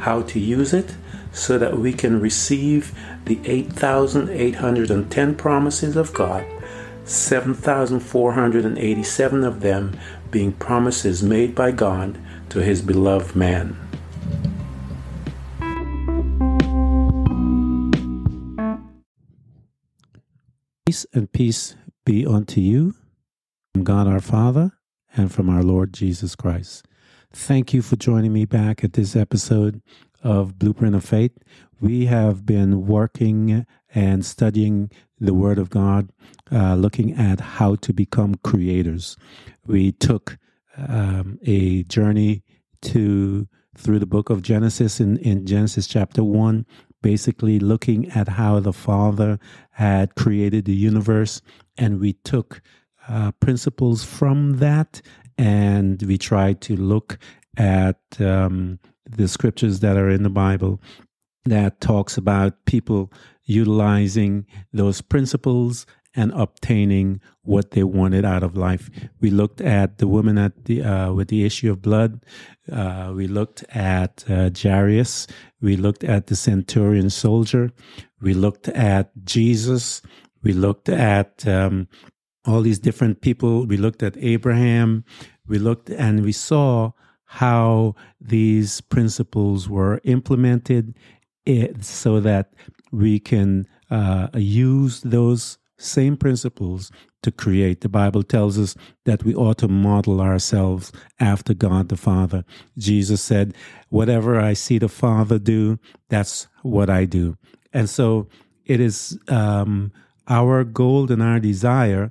how to use it, so that we can receive the 8,810 promises of God, 7,487 of them being promises made by God to his beloved man. Peace and peace be unto you from God our Father and from our Lord Jesus Christ. Thank you for joining me back at this episode of Blueprint of Faith. We have been working and studying the Word of God, uh, looking at how to become creators. We took um, a journey to through the book of Genesis in, in Genesis chapter 1, basically looking at how the Father had created the universe, and we took uh, principles from that and we tried to look at um, the scriptures that are in the Bible that talks about people utilizing those principles and obtaining what they wanted out of life. We looked at the woman at the uh, with the issue of blood. Uh, we looked at uh, Jairus. We looked at the centurion soldier. We looked at Jesus. We looked at um, all these different people. We looked at Abraham. We looked and we saw how these principles were implemented it, so that we can uh, use those same principles to create. The Bible tells us that we ought to model ourselves after God the Father. Jesus said, Whatever I see the Father do, that's what I do. And so it is um, our goal and our desire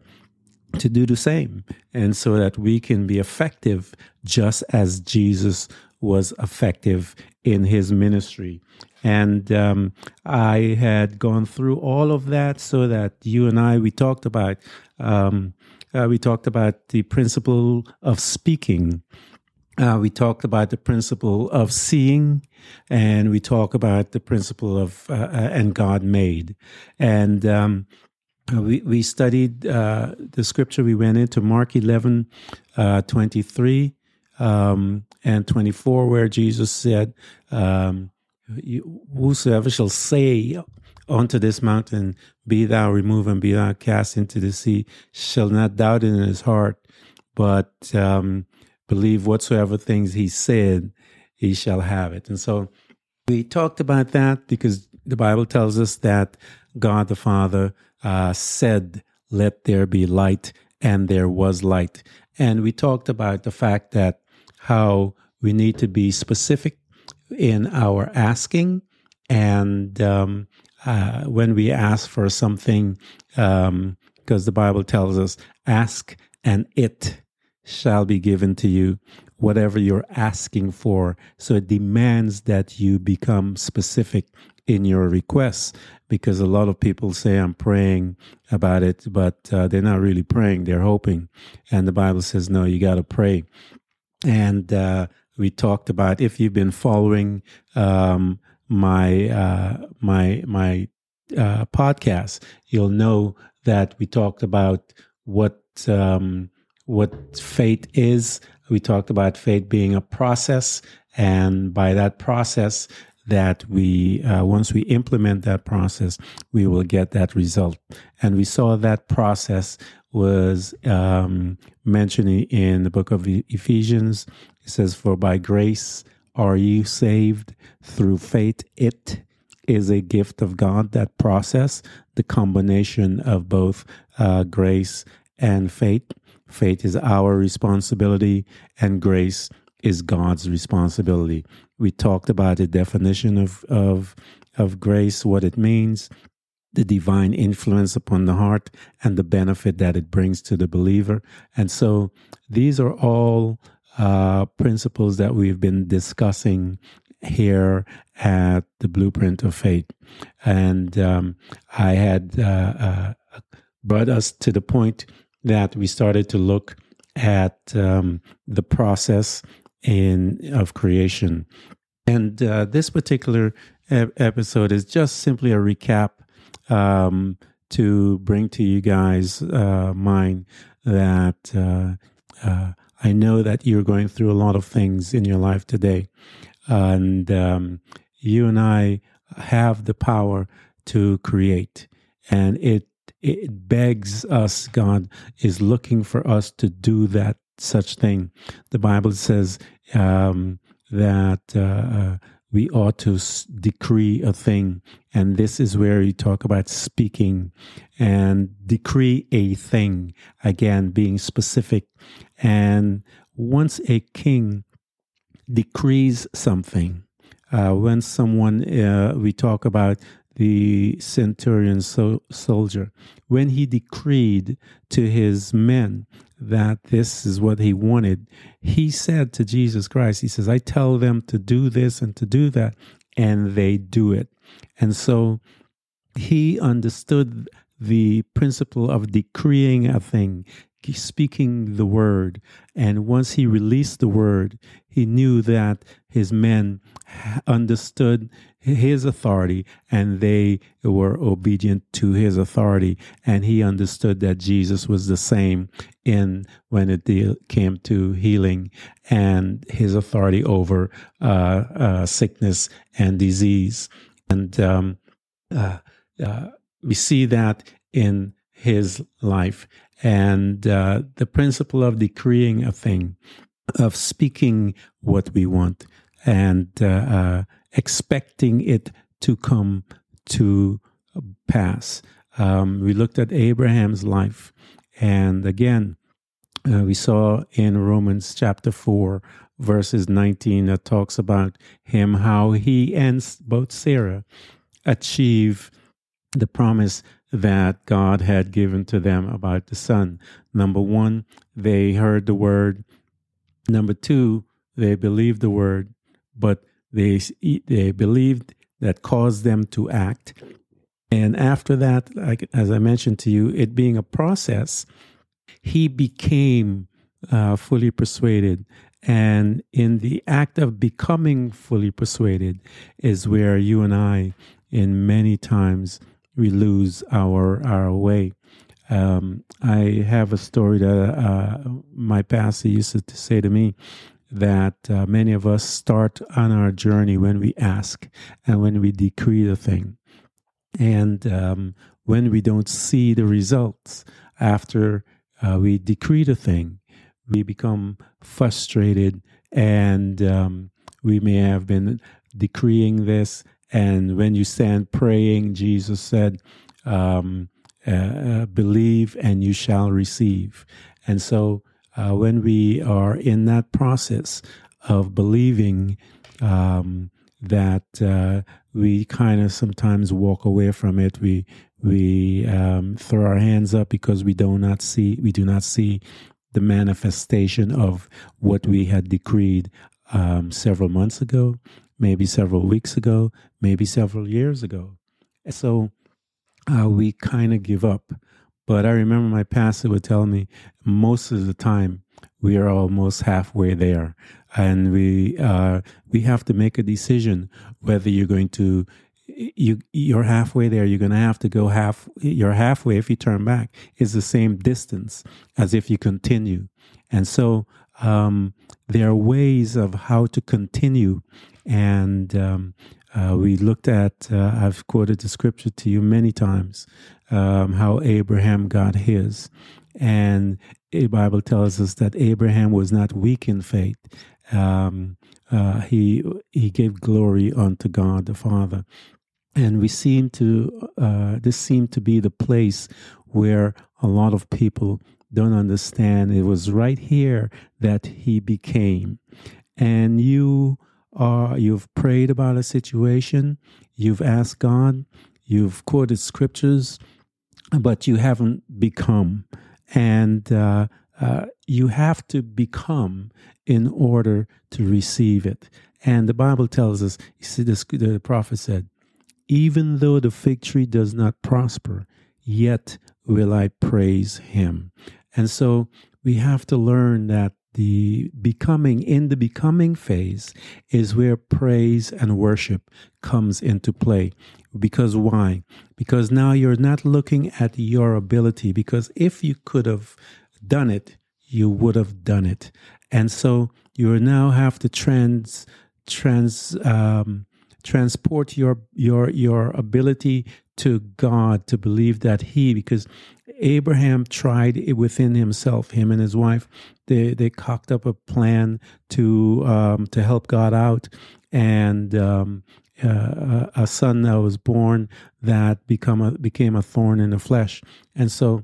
to do the same, and so that we can be effective just as Jesus was effective in his ministry. And um, I had gone through all of that so that you and I, we talked about, um, uh, we talked about the principle of speaking. Uh, we talked about the principle of seeing, and we talk about the principle of uh, uh and God made. And um, uh, we, we studied uh, the scripture. We went into Mark 11, uh, 23 um, and 24, where Jesus said, um, Whosoever shall say unto this mountain, Be thou removed and be thou cast into the sea, shall not doubt in his heart, but um, believe whatsoever things he said, he shall have it. And so we talked about that because the Bible tells us that God the Father uh, said, Let there be light, and there was light. And we talked about the fact that how we need to be specific in our asking. And um, uh, when we ask for something, um, because the Bible tells us, ask and it shall be given to you, whatever you're asking for. So it demands that you become specific in your requests because a lot of people say I'm praying about it, but uh, they're not really praying, they're hoping. And the Bible says, no, you got to pray. And uh, we talked about if you've been following um, my uh, my my uh, podcast, you'll know that we talked about what um, what faith is. We talked about faith being a process, and by that process, that we uh, once we implement that process we will get that result. And we saw that process was um, mentioned in the book of ephesians. It says for by grace are you saved through faith. It is a gift of god that process the combination of both uh, grace and faith. Faith is our responsibility, and grace is God's responsibility. We talked about the definition of, of, of grace, what it means, the divine influence upon the heart, and the benefit that it brings to the believer. And so these are all uh, principles that we've been discussing here at the Blueprint of Faith. And um, I had uh, uh, brought us to the point that we started to look at um, the process in of creation. And uh, this particular episode is just simply a recap um, to bring to you guys uh, mind that uh, uh, I know that you're going through a lot of things in your life today, and um, you and I have the power to create, and it it begs us. God is looking for us to do that such thing. The Bible says um, that uh, uh, we ought to decree a thing. And this is where you talk about speaking and decree a thing. Again, being specific. And once a king decrees something, uh, when someone, uh, we talk about the centurion so, soldier, when he decreed to his men that this is what he wanted, he said to Jesus Christ, He says, I tell them to do this and to do that, and they do it. And so he understood the principle of decreeing a thing, speaking the word. And once he released the word, he knew that his men understood his authority and they were obedient to his authority. And he understood that jesus was the same in when it came to healing and his authority over uh, uh, sickness and disease. And um, uh, uh we see that in his life. And uh, the principle of decreeing a thing of speaking what we want and uh, uh, expecting it to come to pass. Um, we looked at Abraham's life, and again, uh, we saw in Romans chapter 4, verses 19, that talks about him, how he and both Sarah achieve the promise that God had given to them about the Son. Number one, they heard the word. Number two, they believed the word, but they they believed that caused them to act. And after that, like, as I mentioned to you, it being a process, he became uh, fully persuaded. And in the act of becoming fully persuaded is where you and I, in many times, we lose our our way. Um, I have a story that uh, my pastor used to say to me that uh, many of us start on our journey when we ask and when we decree the thing. And um, when we don't see the results after uh, we decree the thing, we become frustrated and um, we may have been decreeing this. And when you stand praying, Jesus said, um, uh, uh believe and you shall receive. And so uh, when we are in that process of believing um, that uh, we kind of sometimes walk away from it, we we um, throw our hands up because we do not see we do not see the manifestation of what we had decreed um, several months ago, maybe several weeks ago, maybe several years ago. So uh, we kind of give up. But I remember my pastor would tell me most of the time we are almost halfway there, and we uh, we have to make a decision whether you're going to you you're halfway there. You're going to have to go half. You're halfway if you turn back. It's the same distance as if you continue, and so um, there are ways of how to continue, and um, uh, we looked at, uh, I've quoted the scripture to you many times, um, how Abraham got his. And the Bible tells us that Abraham was not weak in faith. Um, uh, he he gave glory unto God the Father, and we seem to uh, this seemed to be the place where a lot of people don't understand. It was right here that he became. And you are you've prayed about a situation, you've asked God, you've quoted scriptures, but you haven't become. And uh, uh, you have to become in order to receive it. And the Bible tells us, see, this, the prophet said, even though the fig tree does not prosper, yet will I praise him. And so we have to learn that the becoming in the becoming phase is where praise and worship comes into play. Because why? Because now you're not looking at your ability. Because if you could have done it you would have done it. And so you now have to trans trans um, transport your your your ability to God to believe that he because Abraham tried it within himself him and his wife they they cocked up a plan to um, to help God out. And um, uh, a son that was born that become a, became a thorn in the flesh. And so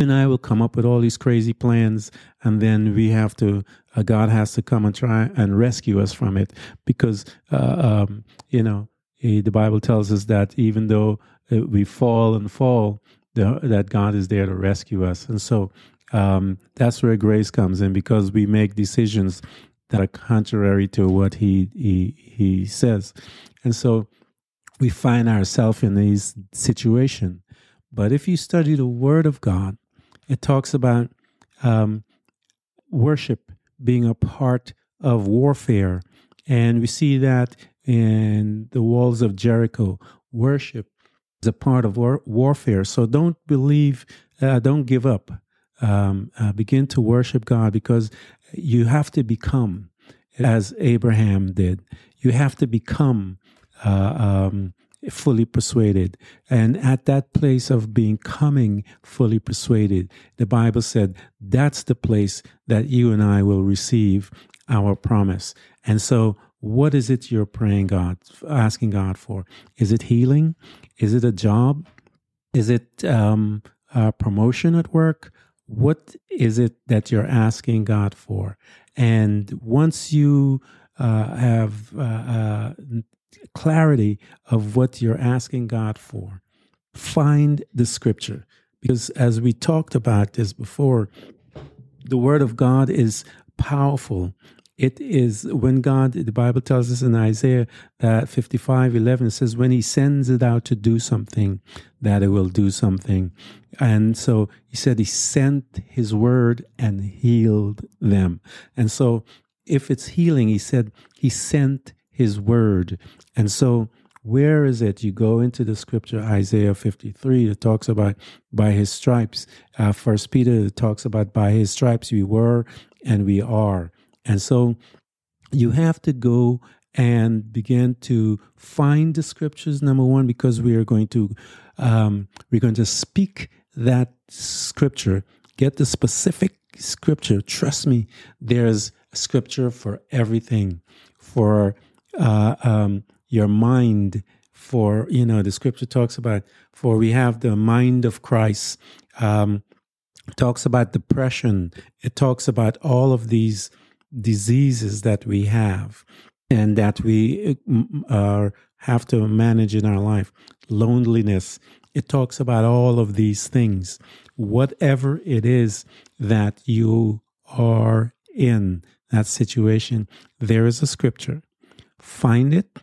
and I will come up with all these crazy plans, and then we have to, uh, God has to come and try and rescue us from it. Because, uh, um, you know, he, the Bible tells us that even though uh, we fall and fall, that God is there to rescue us. And so um, that's where grace comes in because we make decisions that are contrary to what he, he, he says. And so we find ourselves in these situations. But if you study the Word of God, it talks about um, worship being a part of warfare. And we see that in the walls of Jericho. Worship is a part of war- warfare. So don't believe, uh, don't give up. Um, uh, begin to worship God because you have to become as Abraham did. You have to become uh, um, fully persuaded. And at that place of becoming fully persuaded, the Bible said that's the place that you and I will receive our promise. And so, what is it you're praying God, asking God for? Is it healing? Is it a job? Is it um, a promotion at work? What is it that you're asking God for? And once you uh, have uh, uh, clarity of what you're asking God for, find the scripture. Because as we talked about this before, the word of God is powerful. It is when God, the Bible tells us in Isaiah that 55 11 it says, when he sends it out to do something, that it will do something. And so he said he sent his word and healed them. And so if it's healing, he said he sent his word. And so, where is it? You go into the scripture, Isaiah 53, that talks about by his stripes. Uh, First Peter talks about by his stripes we were and we are. And so, you have to go and begin to find the scriptures number one because we are going to um, we're going to speak that scripture get the specific scripture. Trust me there's a scripture for everything for uh, um, your mind for you know the scripture talks about for we have the mind of christ um, talks about depression. It talks about all of these diseases that we have and that we uh, have to manage in our life. Loneliness it talks about all of these things whatever it is that you are in that situation there is a scripture Find it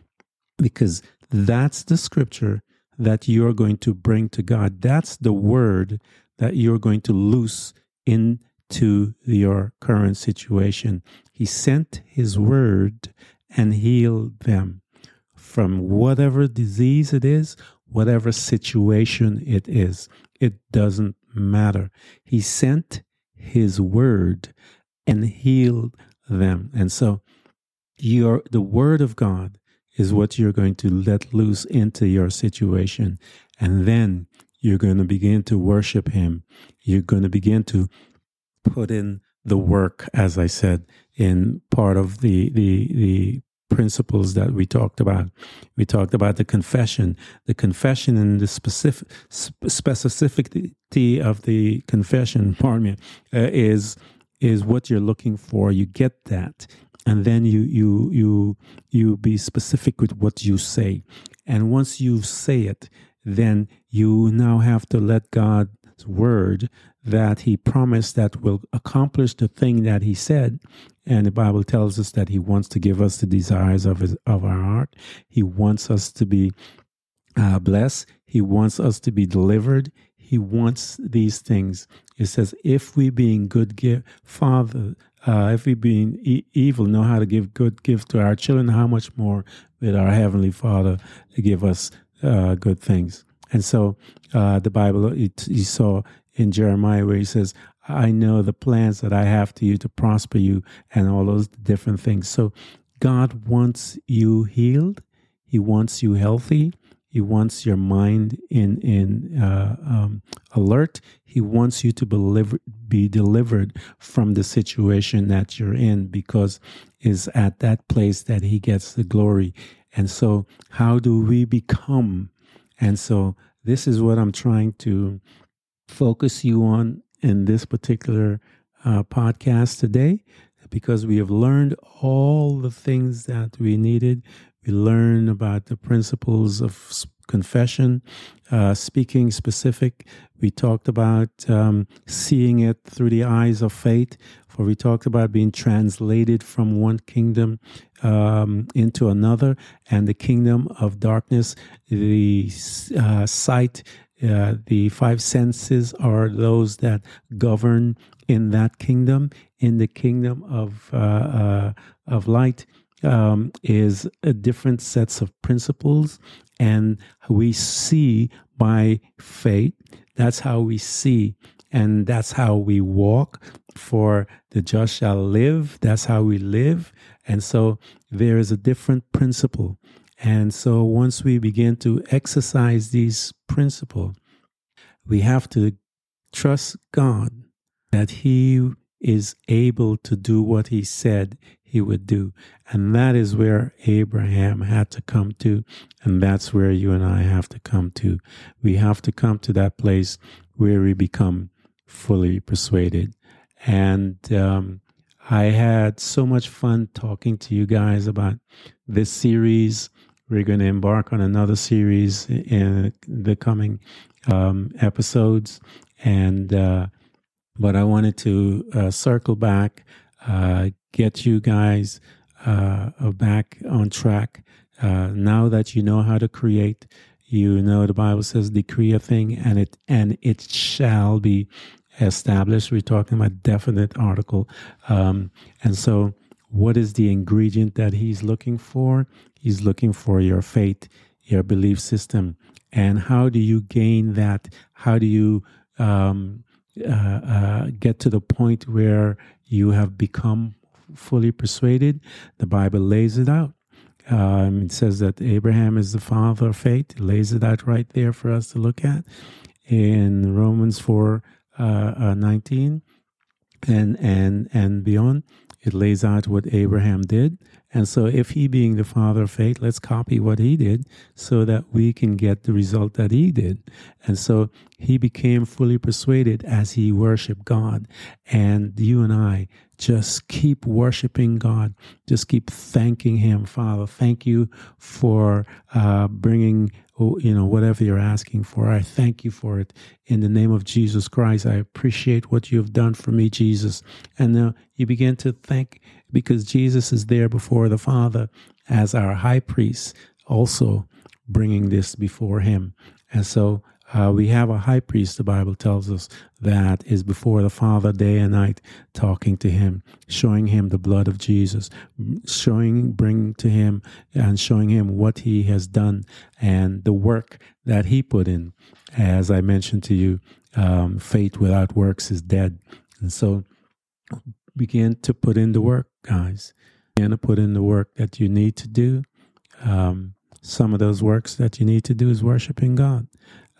because that's the scripture that you're going to bring to God. That's the word that you're going to loose into your current situation. He sent his word and healed them from whatever disease it is, whatever situation it is. It doesn't matter. He sent his word and healed them. And so your the word of God is what you're going to let loose into your situation. And then you're going to begin to worship him. You're going to begin to put in the work, as I said, in part of the the the principles that we talked about. We talked about the confession, the confession and the specific specificity of the confession. Pardon me, uh, is is what you're looking for. You get that, and then you you you you be specific with what you say. And once you say it, then you now have to let God's word that He promised that will accomplish the thing that He said. And the Bible tells us that He wants to give us the desires of His of our heart. He wants us to be uh, blessed. He wants us to be delivered. He wants these things. It says, if we being good give Father, uh, if we being e- evil know how to give good gifts to our children, how much more will our heavenly Father give us uh, good things? And so uh, the Bible, it, you saw in Jeremiah where he says, I know the plans that I have to you to prosper you and all those different things. So God wants you healed. He wants you healthy. He wants your mind in in uh, um, alert. He wants you to be, be delivered from the situation that you're in because is at that place that He gets the glory. And so, how do we become? And so, this is what I'm trying to focus you on in this particular uh, podcast today because we have learned all the things that we needed we learn about the principles of confession, uh, speaking specific. We talked about um, seeing it through the eyes of faith. For we talked about being translated from one kingdom um, into another, and the kingdom of darkness, the uh, sight, uh, the five senses are those that govern in that kingdom. In the kingdom of uh, uh of light, um, is a different sets of principles, and we see by faith. That's how we see, and that's how we walk. For the just shall live. That's how we live, and so there is a different principle. And so once we begin to exercise these principles, we have to trust God that He is able to do what He said he would do. And that is where Abraham had to come to. And that's where you and I have to come to. We have to come to that place where we become fully persuaded. And um, I had so much fun talking to you guys about this series. We're going to embark on another series in the coming um, episodes. And, uh, but I wanted to uh, circle back, uh, get you guys uh, back on track. Uh, now that you know how to create, you know the Bible says, "Decree a thing, and it and it shall be established." We're talking about definite article, um, and so what is the ingredient that he's looking for? He's looking for your faith, your belief system, and how do you gain that? How do you um, uh, uh, get to the point where you have become fully persuaded. The Bible lays it out. Um, it says that Abraham is the father of faith. It lays it out right there for us to look at in Romans 4 uh, uh, 19 and, and, and beyond. It lays out what Abraham did. And so, if he being the father of faith, let's copy what he did so that we can get the result that he did. And so, he became fully persuaded as he worshiped God. And you and I just keep worshiping God. Just keep thanking Him, Father. Thank you for uh, bringing, oh, you know, whatever you're asking for. I thank you for it in the name of Jesus Christ. I appreciate what you have done for me, Jesus. And now you begin to thank because Jesus is there before the Father as our high priest, also bringing this before Him. And so uh, we have a high priest, the Bible tells us, that is before the Father day and night, talking to him, showing him the blood of Jesus, showing, bringing to him and showing him what he has done and the work that he put in. As I mentioned to you, um, faith without works is dead. And so begin to put in the work, guys. Begin to put in the work that you need to do. Um, some of those works that you need to do is worshiping God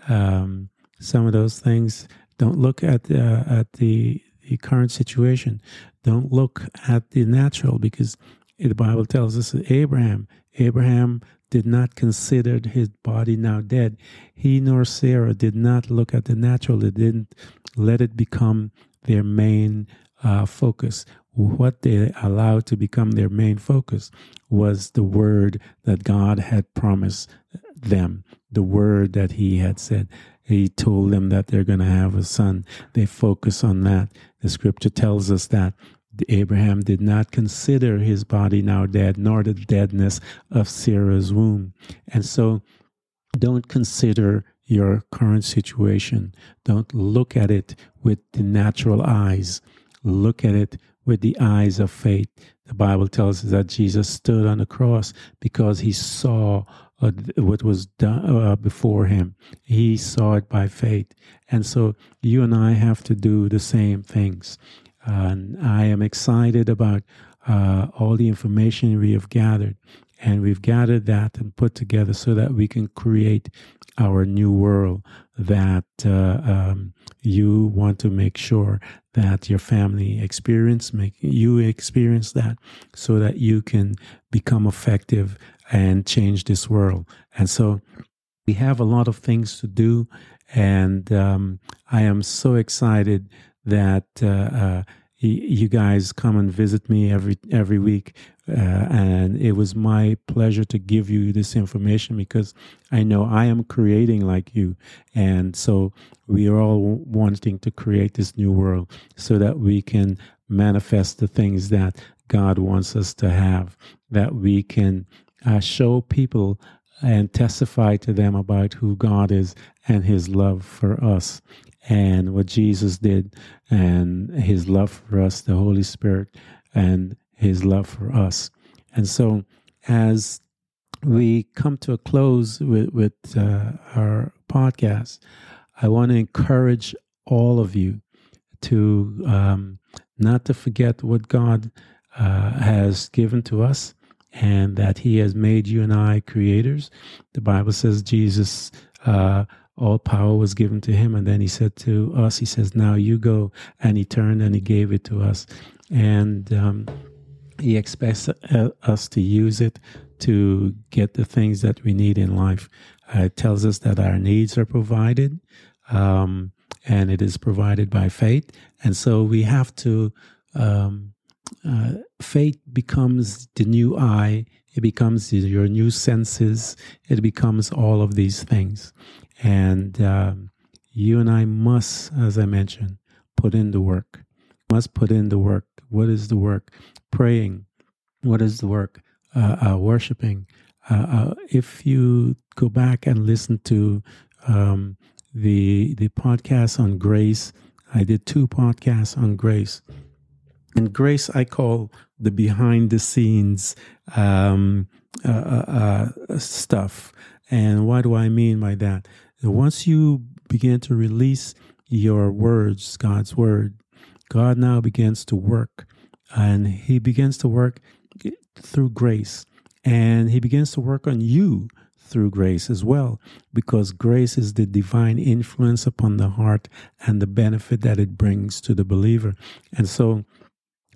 um, some of those things. Don't look at at the the current situation. Don't look at the natural because The Bible tells us that Abraham, Abraham did not consider his body now dead. He nor Sarah did not look at the natural. They didn't let it become their main uh, focus. What they allowed to become their main focus was the word that God had promised them, the word that He had said. He told them that they're going to have a son. They focus on that. The scripture tells us that Abraham did not consider his body now dead, nor the deadness of Sarah's womb. And so don't consider your current situation. Don't look at it with the natural eyes. Look at it with the eyes of faith. The Bible tells us that Jesus stood on the cross because he saw uh, what was done uh, before him. He saw it by faith. And so you and I have to do the same things. and I am excited about uh, all the information we have gathered. And we've gathered that and put together so that we can create our new world that uh, um, you want to make sure that your family experience, make you experience that so that you can become effective and change this world. And so we have a lot of things to do. And um, I am so excited that uh, uh, you guys come and visit me every every week uh, and it was my pleasure to give you this information because I know I am creating like you. And so we are all wanting to create this new world so that we can manifest the things that God wants us to have that we can uh, show people and testify to them about who God is and his love for us and what Jesus did and his love for us, the Holy Spirit, and his love for us. And so, as we come to a close with, with uh, our podcast, I want to encourage all of you to um, not to forget what God uh, has given to us and that He has made you and I creators. The Bible says Jesus uh, all power was given to him. And then he said to us, he says, now you go. And he turned and he gave it to us. And um, he expects uh, us to use it to get the things that we need in life. Uh, it tells us that our needs are provided. Um, and it is provided by faith. And so we have to, um, uh, faith becomes the new eye, it becomes your new senses, it becomes all of these things. And um, you and I must, as I mentioned, put in the work. Must put in the work. What is the work? Praying. What is the work? Uh, uh, worshiping. Uh, uh if you go back and listen to um, the the podcast on grace, I did two podcasts on grace. And grace, I call the behind the scenes um, uh, uh, stuff. And what do I mean by that? once you begin to release your words, God's word, God now begins to work. And He begins to work through grace. And He begins to work on you through grace as well, because grace is the divine influence upon the heart and the benefit that it brings to the believer. And so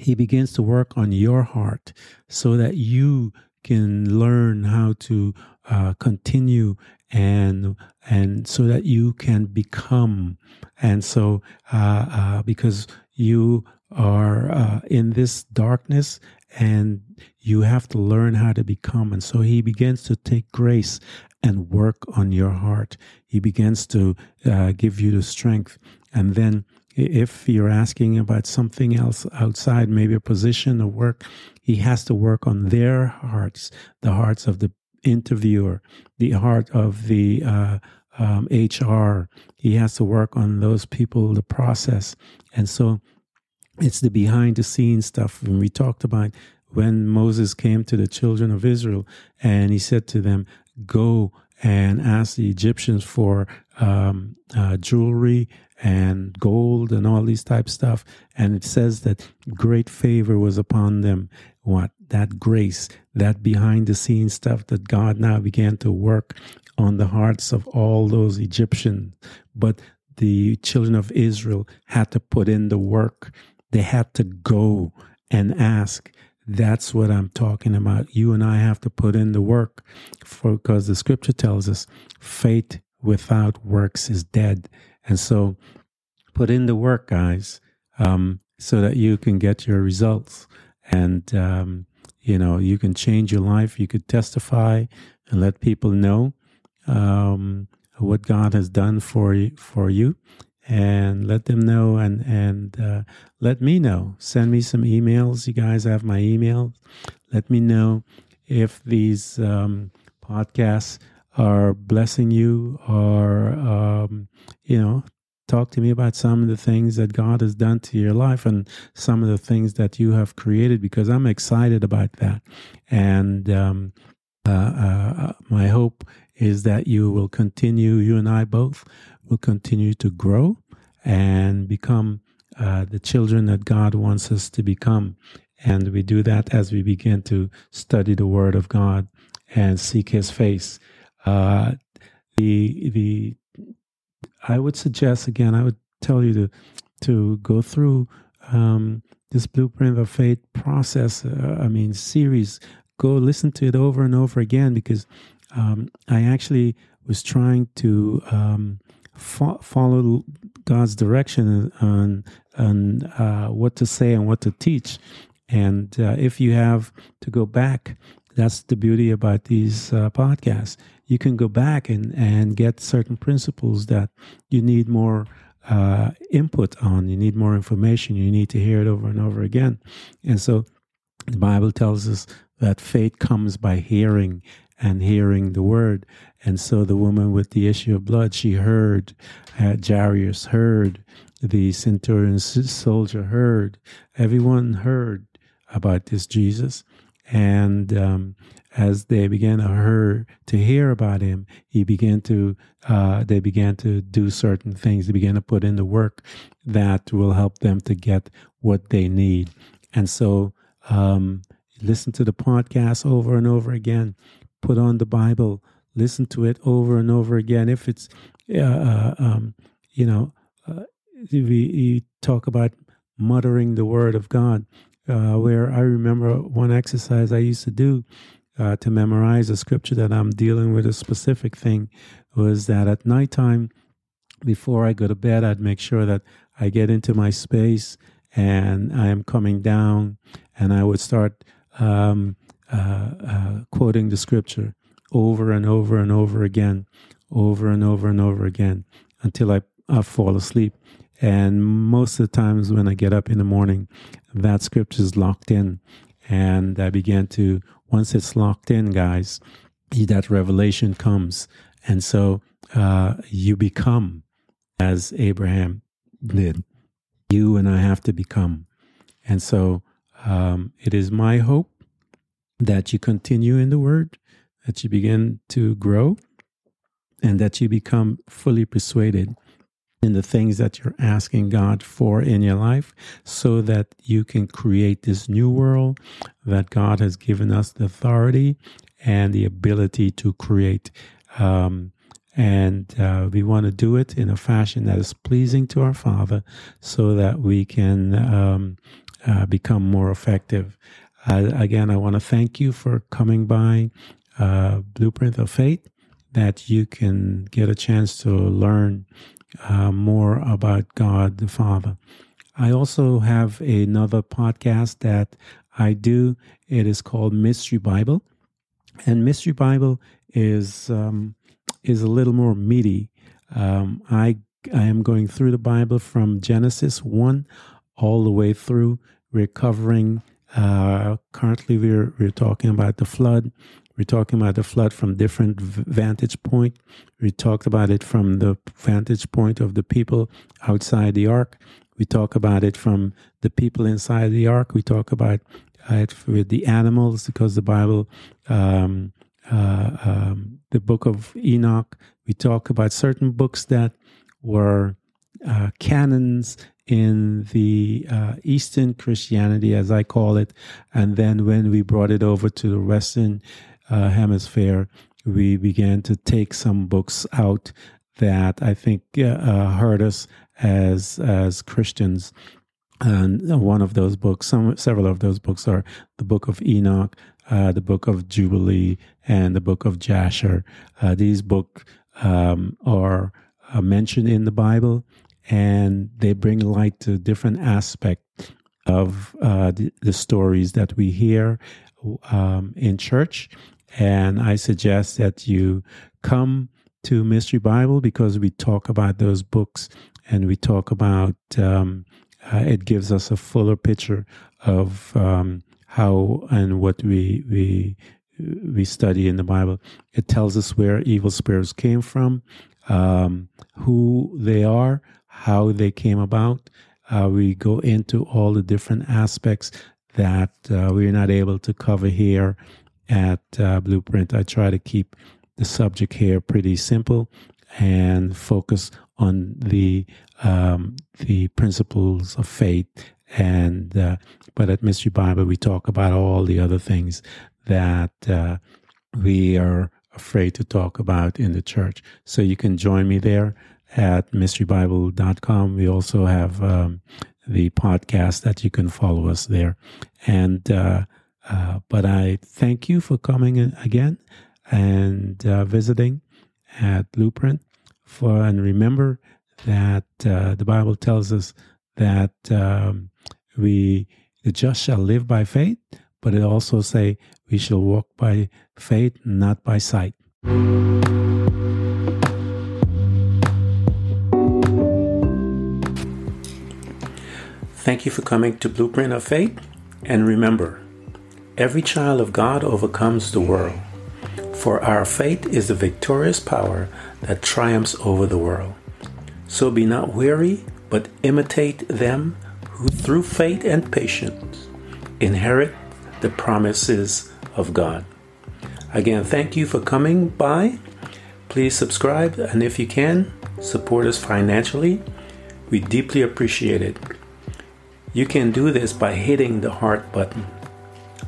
He begins to work on your heart so that you can learn how to uh, continue and and so that you can become. And so uh, uh, because you are uh, in this darkness and you have to learn how to become. And so he begins to take grace and work on your heart. He begins to uh, give you the strength. And then if you're asking about something else outside maybe a position or work he has to work on their hearts the hearts of the interviewer, the heart of the uh, um, HR. He has to work on those people, the process. And so it's the behind the scenes stuff. And we talked about when Moses came to the children of Israel and he said to them, Go and ask the Egyptians for um, uh, jewelry and gold and all these type stuff. And it says that great favor was upon them. What? That grace, that behind the scenes stuff that God now began to work on the hearts of all those Egyptians. But the children of Israel had to put in the work. They had to go and ask. That's what I'm talking about. You and I have to put in the work for because the scripture tells us faith without works is dead. And so put in the work, guys, um, so that you can get your results. And, um, you know, you can change your life. You could testify and let people know um, what God has done for you, for you and let them know and and uh, let me know. Send me some emails. You guys have my email. Let me know if these um, podcasts are blessing you or um, you know talk to me about some of the things that God has done to your life and some of the things that you have created because I'm excited about that. And um, uh, uh, my hope is that you will continue, you and I both will continue to grow and become uh, the children that God wants us to become. And we do that as we begin to study the Word of God and seek His face. Uh, the the I would suggest again, I would tell you to to go through um, this blueprint of faith process. Uh, I mean, series. Go listen to it over and over again because um, I actually was trying to um, fo- follow God's direction on on uh, what to say and what to teach. And uh, if you have to go back, that's the beauty about these uh, podcasts you can go back and, and get certain principles that you need more uh, input on, you need more information, you need to hear it over and over again. And so the Bible tells us that faith comes by hearing and hearing the word. And so the woman with the issue of blood, she heard, uh, Jairus heard, the centurion soldier heard, everyone heard about this Jesus. And um, as they began to hear to hear about him, he began to uh, they began to do certain things. They began to put in the work that will help them to get what they need. And so, um, listen to the podcast over and over again. Put on the Bible. Listen to it over and over again. If it's, uh, uh um, you know, uh, we, we talk about muttering the word of God. Uh, where I remember one exercise I used to do uh, to memorize a scripture that I'm dealing with a specific thing was that at nighttime, before I go to bed, I'd make sure that I get into my space and I am coming down, and I would start um, uh, uh, quoting the scripture over and over and over again, over and over and over again until I, I fall asleep. And most of the times when I get up in the morning, that scripture is locked in. And I began to once it's locked in, guys, that revelation comes. And so uh, you become as Abraham did. You and I have to become. And so um, it is my hope that you continue in the word, that you begin to grow, and that you become fully persuaded in the things that you're asking God for in your life so that you can create this new world that God has given us the authority and the ability to create. Um, and uh, we want to do it in a fashion that is pleasing to our Father so that we can um, uh, become more effective. Uh, again, I want to thank you for coming by uh, Blueprint of Faith, that you can get a chance to learn uh, more about God the Father. I also have another podcast that I do. It is called Mystery Bible, and Mystery Bible is um, is a little more meaty. Um, I I am going through the Bible from Genesis one all the way through. We're covering. Uh, currently, we're we're talking about the flood. We're talking about the flood from different vantage point. We talked about it from the vantage point of the people outside the ark. We talk about it from the people inside the ark. We talk about it with the animals because the Bible, um, uh, um, the book of Enoch, we talk about certain books that were uh, canons in the uh, Eastern Christianity, as I call it. And then when we brought it over to the Western uh, hemisphere, we began to take some books out that I think uh, hurt us as as Christians. And one of those books, some several of those books are the Book of Enoch, uh, the Book of Jubilee, and the Book of Jasher. Uh, these books um, are uh, mentioned in the Bible, and they bring light to different aspects of uh, the, the, stories that we hear um, in church. And I suggest that you come to Mystery Bible because we talk about those books and we talk about um, uh, it gives us a fuller picture of um, how and what we we we study in the Bible. It tells us where evil spirits came from, um, who they are, how they came about. Uh, we go into all the different aspects that uh, we're not able to cover here at uh, Blueprint. I try to keep the subject here pretty simple and focus on the um, the principles of faith. And uh, but at Mystery Bible, we talk about all the other things that uh, we are afraid to talk about in the church. So you can join me there at mysterybible.com. We also have um, the podcast that you can follow us there. And uh, uh, but I thank you for coming again and uh, visiting at Blueprint. For and remember that uh, the Bible tells us that um, we the just shall live by faith, but it also say we shall walk by faith, not by sight. Thank you for coming to Blueprint of Faith, and remember, every child of God overcomes the world. For our faith is the victorious power that triumphs over the world. So be not weary, but imitate them who through faith and patience inherit the promises of God. Again, thank you for coming by. Please subscribe, and if you can, support us financially. We deeply appreciate it. You can do this by hitting the heart button.